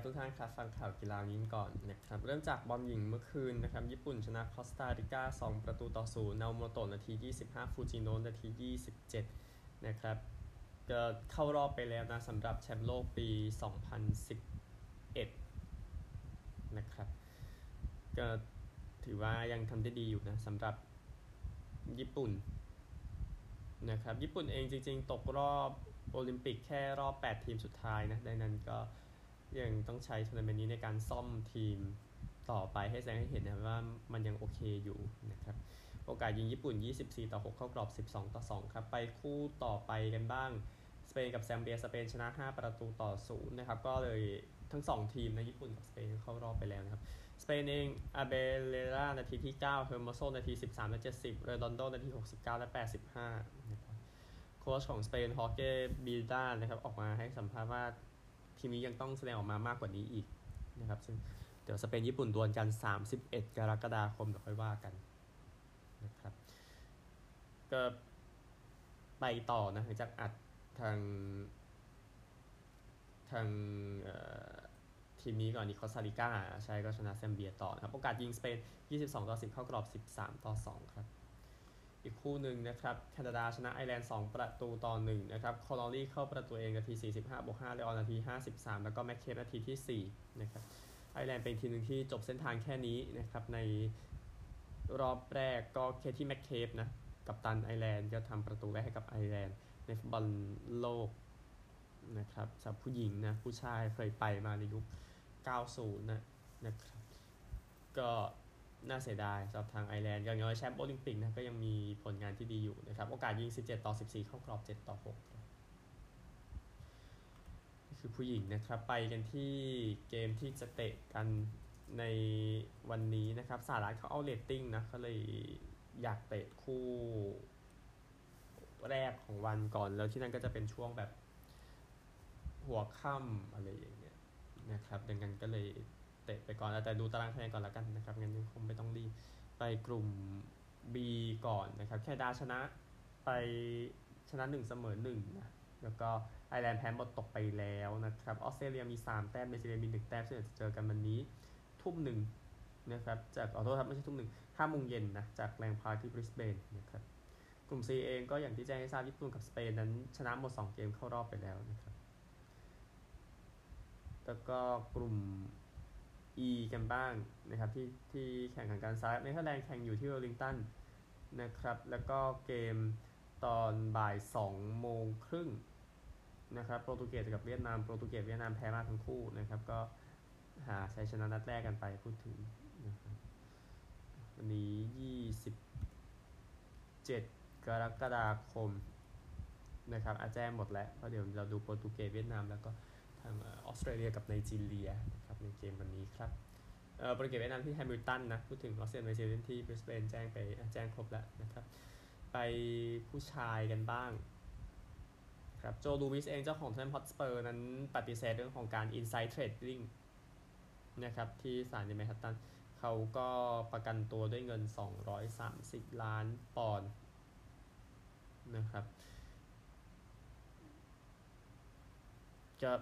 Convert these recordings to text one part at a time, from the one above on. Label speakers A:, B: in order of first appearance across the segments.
A: ครับทุกท่านครับฟังข่าวกีฬานี้ก่อนนะครับเริ่มจากบอลหญิงเมื่อคืนนะครับญี่ปุ่นชนะคอสตาริกา 2 ประตูต่อศูนย์นาโมโตะนาที 25 ฟูจิโนะนาที 27 นะครับก็เข้ารอบไปแล้วนะสำหรับแชมป์โลกปี 2011 นะครับก็ถือว่ายังทำได้ดีอยู่นะสำหรับญี่ปุ่นนะครับญี่ปุ่นเองจริงๆ ตกรอบโอลิมปิกแค่รอบ 8 ทีมสุดท้ายนะดังนั้นก็ ยังต้องใช้ทัวร์นาเมนต์นี้ในการซ่อมทีมต่อไปให้แสดงให้เห็นนะว่ามันยังโอเคอยู่นะครับโอกาสยิงญี่ปุ่น 24 ต่อ 6 เข้ากรอบ 12 ต่อ 2 ครับ ไปคู่ต่อไปกันบ้าง สเปนกับแซมเบีย สเปนชนะ 5 ประตูต่อ 0 นะครับ ก็เลยทั้ง 2 ทีมนะญี่ปุ่นกับสเปนเข้ารอบไปแล้วนะครับ สเปนเองอาเบเลรานาทีที่ 9 เฮอร์โมโซนาที 13 และ 70 เรดอนโดนาที 69 และ 85นะครับโค้ชของสเปนฮอเก้บีดานะครับออกมาให้สัมภาษณ์ว่า ทีมนี้ยังต้องแสดงออกมามากกว่านี้อีกนะครับซึ่งเดี๋ยวสเปนญี่ปุ่นดวลกัน 31 กรกฎาคมเดี๋ยวค่อยว่ากันนะครับก็ไปต่อนะหลังจากอัดทางทางทีมนี้ก่อนนี่คอสตาริกาใช่ก็ชนะแซมเบียต่อนะครับ โอกาสยิงสเปน 22 ต่อ 10 เข้ากรอบ 13 ต่อ 2 ครับ อีกคู่หนึ่งนะครับแคนาดาชนะไอร์แลนด์ 2 ประตูต่อ1นะครับคอลอรี่เข้าประตูเองนาที 45บวก5เลออนนาที 53 แล้วก็แม็กเคปนาทีที่ 4 นะครับไอร์แลนด์เป็นทีมหนึ่งที่จบเส้นทางแค่นี้นะครับในรอบแรกก็เคที่แม็กเคปนะกัปตันไอร์แลนด์ก็ทำประตูแรกให้กับไอร์แลนด์ในฟุตบอลโลกนะครับสำหรับผู้หญิงนะผู้ชายเคยไปมาในยุค 90 นะนะครับก็ น่าเสียดายสำหรับทางไอร์แลนด์อย่างน้อยแชมป์โอลิมปิกนะก็ยังมีผลงานที่ดีอยู่นะครับ โอกาสยิง 17 ต่อ 14 เข้ากรอบ 7 ต่อ6นี่คือผู้หญิงนะครับ ไปกันที่เกมที่จะเตะกันในวันนี้นะครับสหรัฐเขาเอาเรตติ้งนะเขาเลยอยากเตะคู่แรกของวันก่อน แล้วที่นั่นก็จะเป็นช่วงแบบหัวค่ำอะไรอย่างเงี้ยนะครับ ดังนั้นก็เลย ตะไปก่อนแต่ดูตารางคะแนนก่อนล้วกันนะครับงั้นคงไม่ต้องรีบไปกลุ่ม B ก่อนนะครับแค่ดาชนะไปชนะ1เสมอ1นะแล้วก็ไอร์แลนด์แพ้หมดตกไปแล้วนะครับออสเตรเลียมี 3 แต้มเนเธอร์แลนด์มี 1 แต้มซึ่งจะเจอกันวันนี้ทุ่มหนึ่งนะครับจากขอโทษครับไม่ใช่ทุ่มหนึ่งห้าโมงเย็นนะจากแรงพาที่บริสเบนนะครับกลุ่ม C เองก็อย่างที่แจ้งให้ทราบญี่ปุ่นกับสเปนนั้นชนะหมด 2 เกมเข้ารอบไปแล้วนะครับแล้วก็กลุ่ม E กันบ้างนะครับที่ที่แข่งขันกันซ้ายเนเธอร์แลนด์แข่งอยู่ที่เวลลิงตันนะครับ แล้วก็เกมตอนบ่าย2โมงครึ่งนะครับโปรตุเกสกับเวียดนามโปรตุเกสเวียดนามแพ้มาทั้งคู่นะครับก็หาชัยชนะนัดแรกกันไปพูดถึงนะครับวันนี้27 กรกฎาคมนะครับอาแจ้งหมดแล้วเพราะเดี๋ยวเราดูโปรตุเกสเวียดนามแล้วก็ ออสเตรเลียกับไนจีเรียนะครับในเกมวันนี้ครับเออโปรตุเกสเวียดนามที่แฮมิลตันนะพูดถึงออสเตรเลียไนจีเรียที่บริสเบนแจ้งไปแจ้งครบแล้วนะครับ ไปผู้ชายกันบ้างครับโจลูอิสเองเจ้าของทีมฮอตสเปอร์นั้นปฏิเสธเรื่องของการ inside trading นะครับที่ศาลในแมนฮัตตันเขาก็ประกันตัวด้วยเงิน 230 ล้านปอนด์นะครับจะ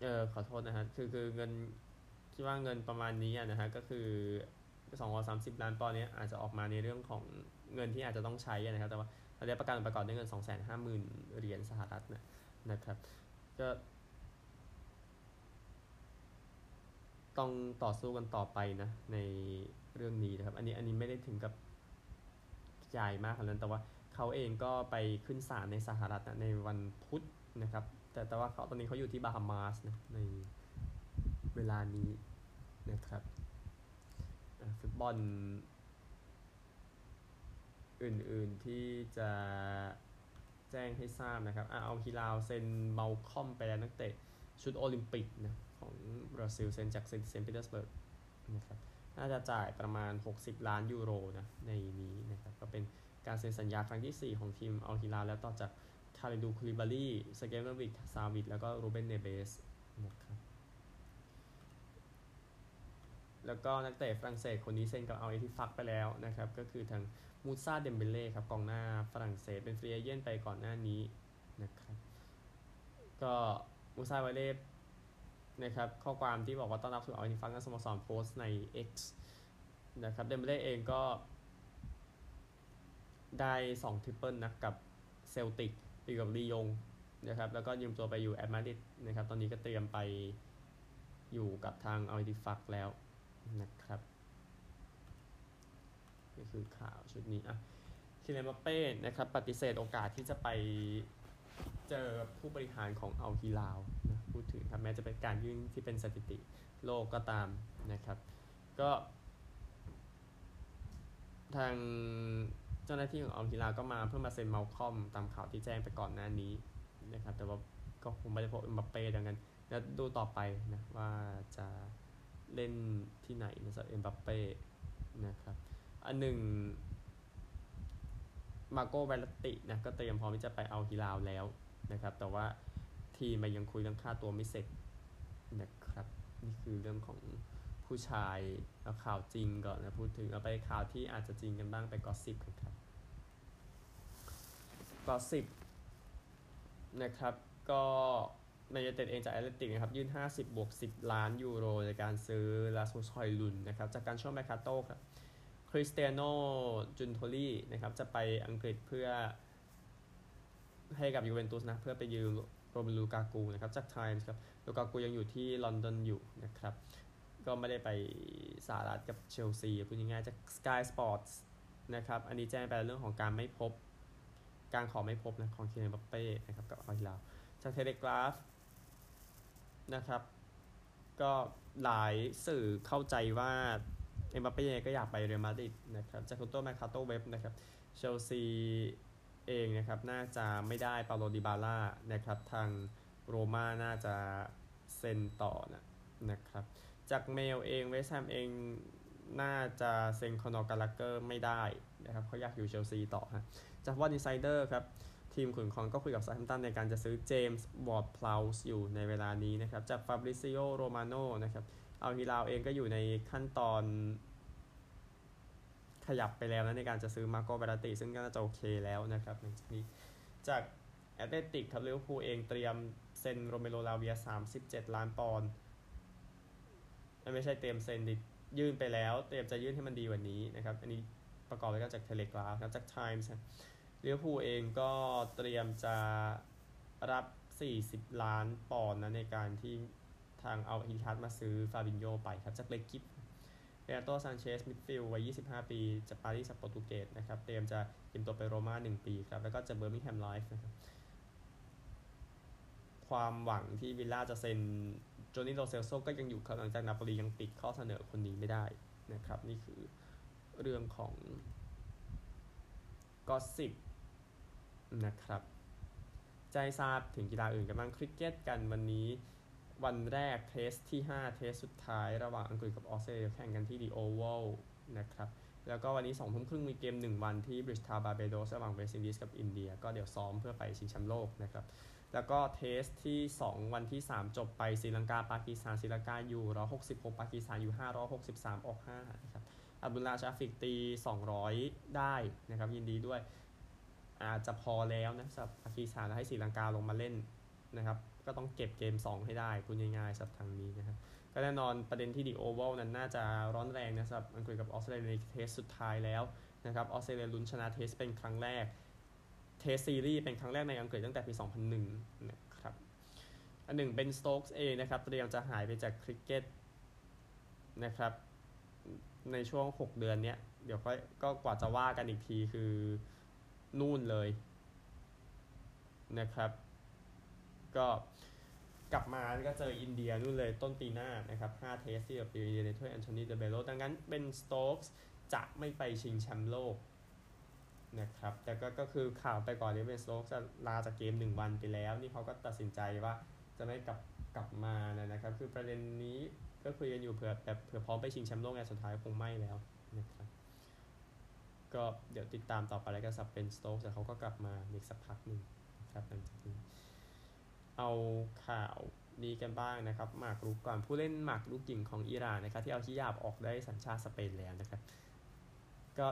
A: เออขอโทษนะฮะคือคือเงินคิดว่าเงินประมาณนี้นะฮะก็คือ230ล้านปอนด์นี้อาจจะออกมาในเรื่องของเงินที่อาจจะต้องใช้นะครับ แต่ว่าเราได้ประกันประกอบด้วยเงิน250,000เหรียญสหรัฐนะนะครับ ก็ต้องต่อสู้กันต่อไปนะ ในเรื่องนี้นะครับ อันนี้อันนี้ไม่ได้ถึงกับใหญ่มากขนาดนั้นแต่ว่าเขาเองก็ไปขึ้นศาลในสหรัฐนะในวันพุธนะครับ แต่แต่ว่าเขาตอนนี้เขาอยู่ที่บาฮามาสนะในเวลานี้นะครับฟุตบอลอื่นๆที่จะแจ้งให้ทราบนะครับเอาฮิลาวเซ็นเมาคอมไปแล้วนักเตะชุดโอลิมปิกนะของบราซิลเซ็นจากเซนต์ปีเตอร์สเบิร์กนะครับน่าจะจ่ายประมาณ 60 ล้านยูโรนะในนี้นะครับก็เป็นการเซ็นสัญญาครั้งที่ 4 ของทีมอัลฮิลาแล้วต่อจาก คาริดูคูลิบารีสเกมเนวิกซาวิดแล้วก็รูเบนเนเบสนะครับแล้วก็นักเตะฝรั่งเศสคนนี้เซ็นกับอัลเอตติฟัคไปแล้วนะครับ ก็คือทางมูซาเดมเบเล่ครับกองหน้าฝรั่งเศสเป็น free agent ไปก่อนหน้านี้นะครับ ก็อุซายวเล่นะครับข้อความที่บอกว่าต้อนรับสู่อัลเอตติฟัคกับสโมสรโพสต์ใน X นะครับเดมเบเล่เองก็ได้2 triple นะกับเซลติก ปีกับลียงนะครับแล้วก็ยืมตัวไปอยู่แอตมาดริดนะครับตอนนี้ก็เตรียมไปอยู่กับทางอัลเอตติฟัคแล้วนะครับนี่คือข่าวชุดนี้อะคิเลนบัปเป้นะครับปฏิเสธโอกาสที่จะไปเจอผู้บริหารของอัลฮิลาลนะพูดถึงครับแม้จะเป็นการยื่นที่เป็นสถิติโลกก็ตามนะครับ ก็ ทาง เจ้าหน้าที่ของอัลฮิลาลก็มาเพื่อมาเซ็นมัลคอมตามข่าวที่แจ้งไปก่อนหน้านี้นะครับ แต่ว่าก็คงไม่ได้พบเอ็มบัปเป้ดังนั้นแล้วดูต่อไปนะว่าจะเล่นที่ไหนนะสำหรับเอ็มบัปเป้นะครับ อันหนึ่งมาโกเวลตินะก็เตรียมพร้อมที่จะไปอัลฮิลาลแล้วนะครับ แต่ว่าทีมมันยังคุยเรื่องค่าตัวไม่เสร็จนะครับ นี่คือเรื่องของ ผู้ชายเอาข่าวจริงก่อนนะพูดถึงเอาไปข่าวที่อาจจะจริงกันบ้างไปกอสิบกันครับกอสิบนะครับก็แมนยูเต็ดเองจากแอตเลติกนะครับยื่น 50 บวก 10 ล้านยูโรในการซื้อลาสมุสฮอยลุนนะครับจากการช่วงแมคคาโต้ครับคริสเตียโนจุนโทลี่นะครับจะไปอังกฤษเพื่อให้กับยูเวนตุสนะเพื่อไปยืมโรเบลูกากูนะครับจากไทมส์ครับลูกากูยังอยู่ที่ลอนดอนอยู่นะครับ ก็ไม่ได้ไปสหรัฐกับเชลซีพูดง่ายๆจาก Sky Sports นะครับ อันนี้แจ้งไปเรื่องของการไม่พบ การขอไม่พบนะของเคียนบัปเป้นะครับกับอัลฮิลาลจากเทเลกราฟนะครับ ก็หลายสื่อเข้าใจว่าเอ็มบัปเป้ก็อยากไปเรอัลมาดริดนะครับจากตุตโต้แมร์กาโต้เว็บนะครับเชลซีเองนะครับน่าจะไม่ได้เปาโลดิบาล่านะครับทางโรม่าน่าจะเซ็นต่อนะนะครับ จากเมลเองเวสแฮมเองน่าจะเซ็นคอเนอร์ กัลลาเกอร์ไม่ได้นะครับเขาอยากอยู่เชลซีต่อฮะจากวอร์ดอินไซเดอร์ครับ ทีมขุนค้อนก็คุยกับเซาแธมป์ตันในการจะซื้อเจมส์วอร์ดเพราส์อยู่ในเวลานี้นะครับ จากฟาบริซิโอโรมาโนนะครับอัลฮิลาลเองก็อยู่ในขั้นตอน ขยับไปแล้วนะในการจะซื้อมาโกเบราติ ซึ่งก็น่าจะโอเคแล้วนะครับในจากนี้จากแอตเลติกครับลิเวอร์พูลเองเตรียมเซ็นโรเมโอ ลาเวีย 37 ล้านปอนด์ ไม่ใช่เตรียมเซ็นดิยื่นไปแล้ว เตรียมจะยื่นให้มันดีกว่านี้นะครับ อันนี้ประกอบไปก็จากเทเลกราฟนะจากไทมส์ ลิเวอร์พูลเองก็เตรียมจะรับ 40 ล้านปอนด์นะในการที่ทางอัลอิตติฮัดมาซื้อฟาบินโยไปครับจากเลกิป เรนาโตซานเชสมิดฟิลวัย 25 ปี จากปารีสโปรตุเกสนะครับ เตรียมจะเตรียมตัวไปโรม่า 1 ปีครับ แล้วก็จะเบอร์มิงแฮมไลฟ์นะครับ ความหวังที่วิลล่าจะเซ็น โจวานี่โล เซลโซก็ยังอยู่ครับหลังจากนาปลียังปิดข้อเสนอคนนี้ไม่ได้นะครับ นี่คือเรื่องของก็สิบนะครับ ใจทราบถึงกีฬาอื่นกันบ้างคริกเก็ตกันวันนี้วันแรก Test ที่ 5 Test สุดท้ายระหว่างอังกฤษกับออสเตรเลียแข่งกันที่ดีโอเวลนะครับ แล้วก็วันนี้2ทุ่มครึ่งมีเกม 1 วันที่บริสทาบาเบโดสระหว่างเวสต์อินดีสกับอินเดีย ก็เดี๋ยวซ้อมเพื่อไปชิงแชมป์โลกนะครับ แล้วก็ Test ที่ 2 วันที่ 3 จบไปศรีลังกาปากีสถานศรีลังกาอยู่166ปากีสถานอยู่ 563 ออก5นะครับอับดุลลาชาฟิกตี 200 ได้นะครับยินดีด้วย อาจจะพอแล้วนะสำหรับปากีสถานให้ศรีลังกาลงมาเล่นนะครับก็ต้องเก็บเกม 2 ให้ได้พูดง่ายๆสำหรับทางนี้นะครับก็แน่นอนประเด็นที่ดีโอเวลนั้นน่าจะร้อนแรงนะสำหรับอังกฤษกับออสเตรเลียใน Test สุดท้ายแล้วนะครับออสเตรเลียลุ้นชนะ Test เป็นครั้งแรก Test series เป็นครั้งแรกในอังกฤษตั้งแต่ปี 2001 นะครับ อันหนึ่งเบนสโต๊กส์เองนะครับเตรียมจะหายไปจากคริกเก็ตนะครับในช่วง 6 เดือนเนี้ย เดี๋ยวก็ก็กว่าจะว่ากันอีกทีคือนู่นเลยนะครับ ก็กลับมาก็เจออินเดียนู่นเลยต้นปีหน้านะครับ5 Test ที่กับอินเดียในถ้วยแอนโทนีเดเมลโลดังนั้นเบนสโต๊กส์จะไม่ไปชิงแชมป์โลก นะครับ แต่ก็ก็คือข่าวไปก่อนนี้เบนสโต๊กจะลาจากเกม 1 วันไปแล้ว นี่เขาก็ตัดสินใจว่าจะไม่กลับกลับมานะครับ คือประเด็นนี้ก็คุยกันอยู่เผื่อแบบเผื่อพร้อมไปชิงแชมป์โลกในสุดท้ายคงไม่แล้วนะครับ ก็เดี๋ยวติดตามต่อไปแล้วกันสำหรับเบนสโต๊กแต่เขาก็กลับมาอีกสักพักหนึ่งนะครับหลังจากนี้เอาข่าวนี้กันบ้างนะครับหมากรุกก่อนผู้เล่นหมากรุกหญิงของอิหร่านนะครับที่เอาฮิญาบออกได้สัญชาติสเปนแล้วนะครับ ก็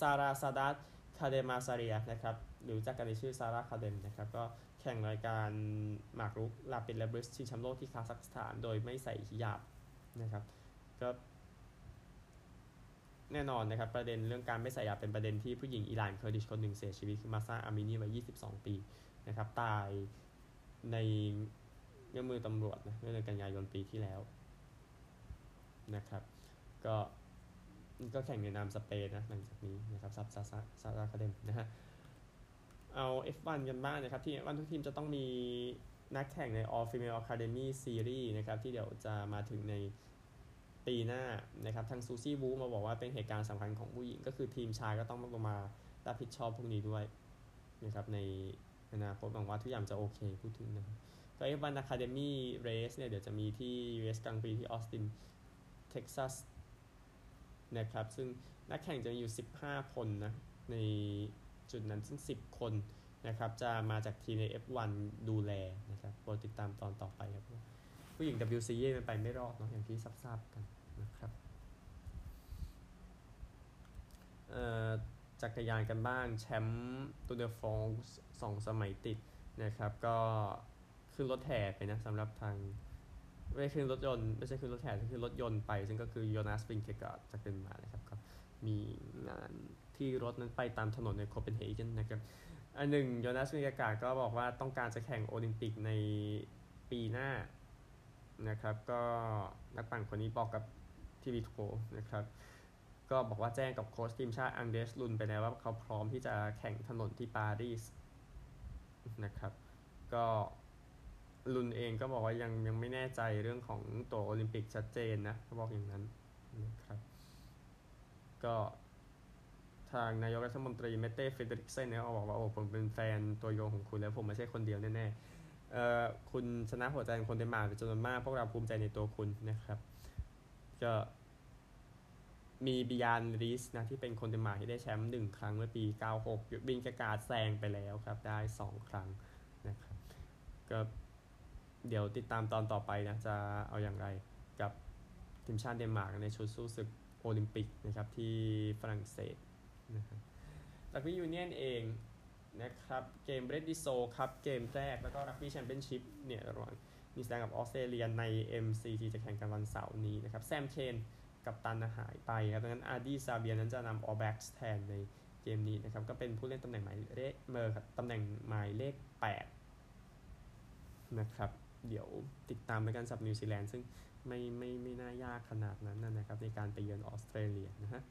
A: ซาราซาดัต คาเดมาซาเรียนะครับหรือจากกันในชื่อซาร่าคาเดมนะครับก็แข่งรายการหมากรุก rapid และ blitz ชิงแชมป์โลกที่คาซัคสถาน โดยไม่ใส่ฮิญาบนะครับก็แน่นอนนะครับประเด็นเรื่องการไม่ใส่ฮิญาบเป็นประเด็นที่ผู้หญิงอิหร่านเคอร์ดิชคนหนึ่งเสียชีวิตคือมาซาอามินีวัย 22 ปีนะครับตายในเงื่อมือตำรวจนะเมื่อเดือนกันยายนปีที่แล้วนะครับก็ ก็แข่งในนามสเปนนะหลังจากนี้นะครับซับซาซาซาซาคาเดมนะฮะเอา F1 กันบ้างนะครับ ที่วันทุกทีมจะต้องมีนักแข่งใน All Female Academy Series นะครับ ที่เดี๋ยวจะมาถึงในปีหน้านะครับ ทางซูซี่วูมาบอกว่าเป็นเหตุการณ์สำคัญของผู้หญิง ก็คือทีมชายก็ต้องมามารับผิดชอบพวกนี้ด้วยนะครับ ในอนาคตหวังว่าทุกอย่างจะโอเคพูดถึงนะครับก็ F1 Academy Race เนี่ยเดี๋ยวจะมีที่ US กลางปีที่ออสตินเท็กซัส นะครับ ซึ่งนักแข่งจะมีอยู่ 15 คนนะในจุดนั้นซึ่ง 10 คนนะครับจะมาจากทีมใน F1 ดูแลนะครับโปรดติดตามตอนต่อไปครับ ผู้หญิง WCA มันไปไม่รอดเนาะอย่างที่ทราบกันนะครับจักรยานกันบ้างแชมป์ตูเดอฟองสองสมัยติดนะครับ ก็ขึ้นรถแห่ไปนะสำหรับทาง ไม่ขึ้นรถยนต์ไม่ใช่ขึ้นรถแห่คือรถยนต์ไป ซึ่งก็คือโยนาสปิงเกกาจากเดนมานะครับก็มีงานที่รถนั้นไปตามถนนในโคเปนเฮเกนนะครับอันหนึ่งโยนาสปิงเกกาก็บอกว่าต้องการจะแข่งโอลิมปิกในปีหน้านะครับ ก็นักปั่นคนนี้บอกกับทีวีทูนะครับ ก็บอกว่าแจ้งกับโค้ชทีมชาติอังเดสลุนไปแล้วว่าเขาพร้อมที่จะแข่งถนนที่ปารีสนะครับ ก็ ลุนเองก็บอกว่ายังยังไม่แน่ใจเรื่องของตัวโอลิมปิกชัดเจนนะเขาบอกอย่างนั้นนะครับ ก็ทางนายกรัฐมนตรีเมเต้เฟเดริกเซนเนี่ยเขาบอกว่าโอ้ผมเป็นแฟนตัวยงของคุณแล้วผมไม่ใช่คนเดียวแน่ๆเอ่อคุณชนะหัวใจของคนเดนมาร์กเป็นจำนวนมาก พวกเราภูมิใจในตัวคุณนะครับ ก็มีบิยานรีสนะที่เป็นคนเดนมาร์กที่ได้แชมป์หนึ่งครั้งเมื่อปี 96วินเกการ์ดแซงไปแล้วครับ ได้ 2 ครั้งนะครับก็ เดี๋ยวติดตามตอนต่อไปนะ จะเอาอย่างไรกับทีมชาติเดนมาร์กในชุดสู้ศึกโอลิมปิกนะครับที่ฝรั่งเศสนะครับรักบี้ยูเนียนเองนะครับเกมเบลดิสโลคัพเกมแรกแล้วก็รักบี้แชมเปี้ยนชิพเนี่ยระหว่างนิวซีแลนด์กับออสเตรเลียใน MCG จะแข่งกันวันเสาร์นี้นะครับแซมเคนกัปตันหายไปครับดังนั้นอาร์ดีซาเวียนั้นจะนำออลแบล็กแทนในเกมนี้นะครับก็เป็นผู้เล่นตำแหน่งหมายเลขเมอร์ครับตำแหน่งหมายเลข 8 นะครับ เดี๋ยวติดตามไปกันสำหรับนิวซีแลนด์ซึ่งไม่ไม่ไม่น่ายากขนาดนั้นนะครับ ในการไปเยือนออสเตรเลียนะฮะ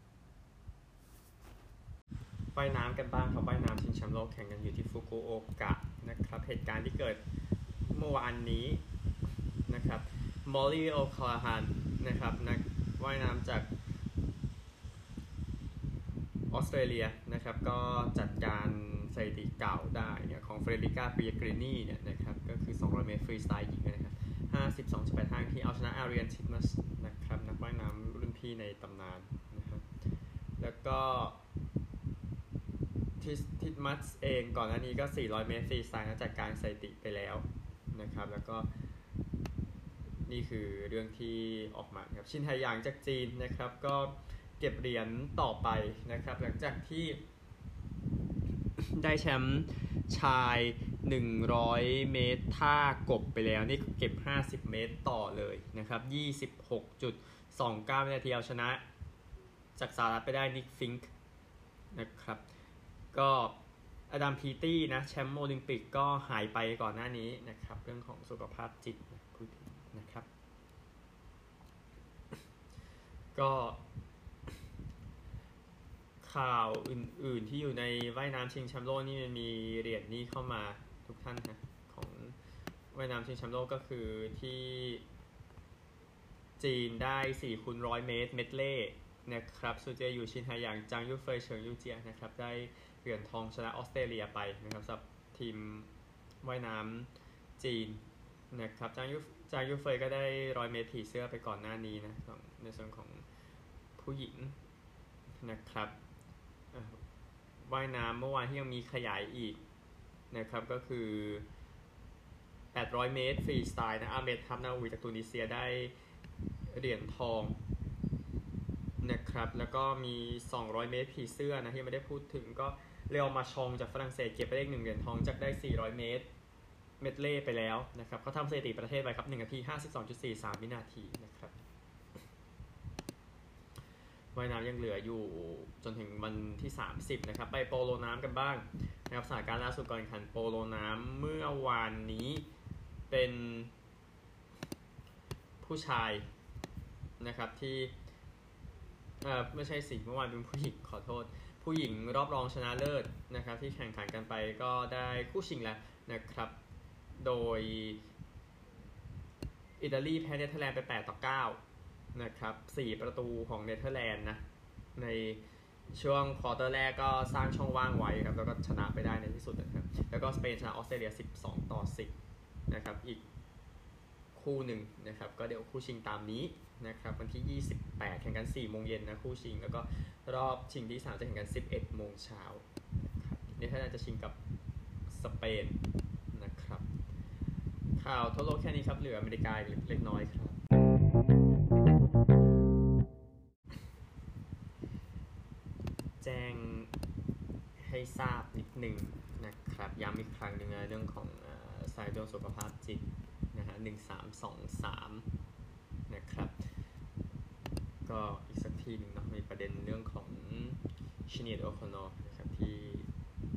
A: ว่ายน้ำกันบ้างครับว่ายน้ำชิงแชมป์โลกแข่งกันอยู่ที่ฟุกุโอกะนะครับเหตุการณ์ที่เกิดเมื่อวานนี้นะครับมอลลี่โอคัลลาฮันนะครับนักว่ายน้ำจากออสเตรเลียนะครับก็จัดการ สถิติเก่าได้เนี่ยของเฟเดริก้า เปลเลกรินีเนี่ยนะครับก็คือ 200 เมตรฟรีสไตล์หญิงนะครับ 52.85ที่เอาชนะอารีอาร์นทิตมัสนะครับนักว่ายน้ำรุ่นพี่ในตำนานนะครับแล้วก็ทิสทิทมัสเองก่อนหน้านี้ก็ 400 เมตรฟรีสไตล์จัดการสถิติไปแล้วนะครับแล้วก็นี่คือเรื่องที่ออกมาครับชินไทยางจากจีนนะครับก็เก็บเหรียญต่อไปนะครับหลังจากที่ ได้แชมป์ชาย 100 เมตรท่ากบไปแล้วนี่เก็บ 50 เมตรต่อเลยนะครับ 26.29วินาทีเอาชนะ จากสหรัฐไปได้นิกฟิงค์นะครับ ก็อดัมพีตี้นะแชมป์โอลิมปิกก็หายไปก่อนหน้านี้นะครับ เรื่องของสุขภาพจิตนะครับ ก็ ข่าวอื่น ๆ ที่อยู่ในว่ายน้ำชิงแชมป์โลกนี่มันมีเหรียญนี้เข้ามาทุกท่านนะของว่ายน้ำชิงแชมป์โลกก็คือที่จีนได้4คูณร้อยเมตรเมดเลย์นะครับซูเจยูชินไฮอย่างจางยูเฟยเฉิงยูเจียนะครับได้เหรียญทองชนะออสเตรเลียไปนะครับสำหรับทีมว่ายน้ำจีนนะครับจางยูจางยูเฟยก็ได้ร้อยเมตรผีเสื้อไปก่อนหน้านี้นะในส่วนของผู้หญิงนะครับ ว่ายน้ำเมื่อวานที่ยังมีขยายอีกนะครับก็คือ 800 เมตรฟรีสไตล์นะอาเมดฮัฟนาวีจากตูนิเซียได้เหรียญทองนะครับแล้วก็มี 200 เมตรผีเสื้อนะที่ไม่ได้พูดถึงก็เลอองมาร์ชองด์จากฝรั่งเศสเก็บไปได้หนึ่งเหรียญทองจากได้ 400 เมตร เมดเล่ไปแล้วนะครับเขาทำสถิติประเทศไปครับ1นาที 52.43 วินาทีนะครับ ว่ายน้ำยังเหลืออยู่จนถึงวันที่ 30 นะครับ ไปโปโลน้ำกันบ้างนะครับสถานการณ์ล่าสุดก่อนแข่งขันโปโลน้ำเมื่อวานนี้เป็นผู้ชายนะครับที่เอ่อไม่ใช่สิเมื่อวานเป็นผู้หญิงขอโทษ ผู้หญิงรอบรองชนะเลิศนะครับ ที่แข่งขันกันไปก็ได้คู่ชิงแล้วนะครับ โดยอิตาลีแพ้เนเธอร์แลนด์ไป 8 ต่อ 9 นะครับ 4 ประตูของเนเธอร์แลนด์นะ ในช่วงควอเตอร์แรกก็สร้างช่องว่างไว้ครับ แล้วก็ชนะไปได้ในที่สุดนะครับ แล้วก็สเปนชนะออสเตรเลีย 12 ต่อ 10 นะครับ อีกคู่หนึ่งนะครับ ก็เดี๋ยวคู่ชิงตามนี้นะครับ วันที่ 28 แข่งกัน 4 โมงเย็นนะคู่ชิง แล้วก็รอบชิงที่ 3 จะแข่งกัน 11 โมงเช้านะครับเนเธอร์แลนด์จะชิงกับสเปนนะครับ ข่าวทั่วโลกแค่นี้ครับ เหลืออเมริกาเล็กน้อยครับ ให้ทราบนิดหนึ่งนะครับย้ำอีกครั้งหนึ่งนะเรื่องของสายดวนสุขภาพจิตนะฮะหนึ่งสามสองสามนะครับก็อีกสักทีหนึ่งเนาะมีประเด็นเรื่องของชินีดโอคอนอนะครับที่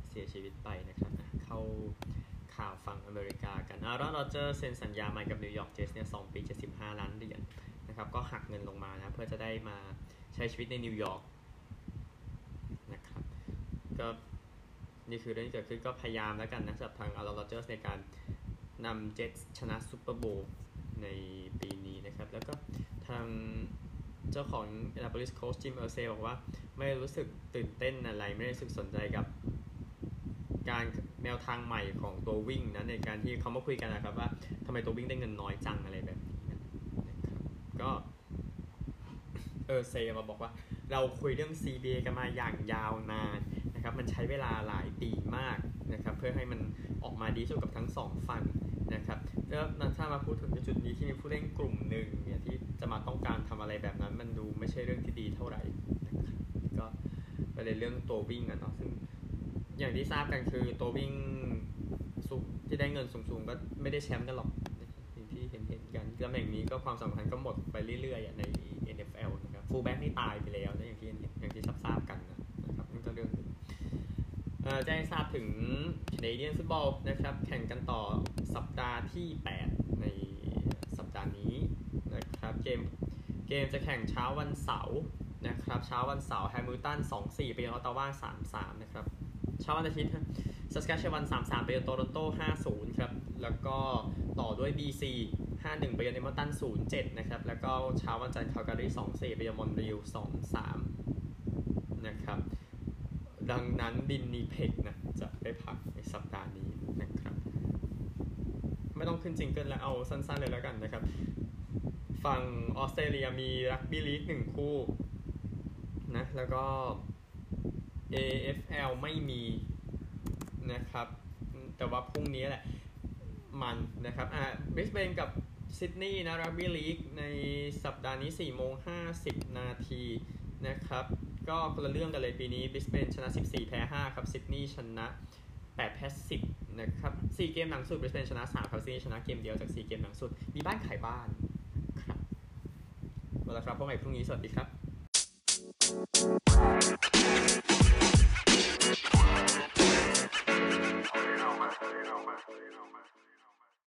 A: เสียชีวิตไปนะครับอะเข้าข่าวฝั่งอเมริกากันอารอนโรเจอร์เซ็นสัญญาใหม่กับนิวยอร์กเจ็ตส์เนี่ยสองปี 75 ล้านเหรียญนะครับก็หักเงินลงมานะเพื่อจะได้มาใช้ชีวิตในนิวยอร์กนะครับก็ นี่คือเรื่องที่เกิดขึ้นก็พยายามแล้วกันนะสำหรับทางอารอนโรเจอร์ในการนำเจ็ตส์ชนะซูเปอร์โบว์ในปีนี้นะครับ แล้วก็ทางเจ้าของ Indianapolis Colts Jim Irsay บอกว่าไม่รู้สึกตื่นเต้นอะไร ไม่ได้รู้สึกสนใจกับ การแนวทางใหม่ของตัววิ่งนะในการที่เขามาคุยกันนะครับว่าทำไมตัววิ่งได้เงินน้อยจังอะไรแบบนี้นะครับก็เออเซมาบอกว่า เราคุยเรื่อง CBA กันมาอย่างยาวนาน นะครับมันใช้เวลาหลายปีมากนะครับเพื่อให้มันออกมาดีสุดกับทั้งสองฝั่งนะครับแล้วถ้ามาพูดถึงในจุดนี้ที่มีผู้เล่นกลุ่มหนึ่งเนี่ยที่จะมาต้องการทำอะไรแบบนั้น มันดูไม่ใช่เรื่องที่ดีเท่าไหร่นะครับก็ประเด็นเรื่องตัววิ่งอะเนาะซึ่งอย่างที่ทราบกันคือตัววิ่งสูงที่ได้เงินสูงๆ ก็ไม่ได้แชมป์กันหรอกที่เห็นเห็นกันตำแหน่งนี้ก็ความสำคัญก็หมดไปเรื่อยๆใน NFL นะครับฟูลแบ็กนี่ตายไปแล้วนะอย่างที่อย่างที่ทราบนี่ก็เรื่องหนึ่ง แจ้งทราบถึง Canadian Football นะครับ แข่งกันต่อสัปดาห์ที่ 8 ในสัปดาห์นี้นะครับเกมเกมจะแข่งเช้าวันเสาร์นะครับเช้าวันเสาร์แฮมิลตัน2-4 ไปยังออตตาวา3-3 นะครับ เช้าวันอาทิตย์ซัสกาเชวัน3-3 ไปยังโตโรนโต5-0 ครับ แล้วก็ต่อด้วย BC 5-1 ไปยังเอดมันตัน0-7 นะครับ แล้วก็เช้าวันจันทร์คาลการี2-4 ไปยังมอนทรีออล2-3 นะครับ ดังนั้นวินนิเพกนะจะได้พักในสัปดาห์นี้นะครับ ไม่ต้องขึ้น jingle แล้วเอาสั้นๆเลยแล้วกันนะครับฝั่งออสเตรเลียมีรักบี้ลีกหนึ่งคู่นะแล้วก็ AFL ไม่มีนะครับ แต่ว่าพรุ่งนี้แหละมันนะครับอ่าบริสเบนกับซิดนีย์นะรักบี้ลีกในสัปดาห์นี้4โมง50 นาทีนะครับ ก็คนละเรื่องกันเลยปีนี้บริสเบนชนะ 14 แพ้ 5 ครับซิดนีย์ชนะ8แพ้10นะครับ4เกมหลังสุดบริสเบนชนะ3ครับซิดนีย์ชนะเกมเดียวจาก 4 เกมหลังสุด มีบ้านขายบ้านครับเอาละครับพบกันใหม่พรุ่งนี้สวัสดีครับ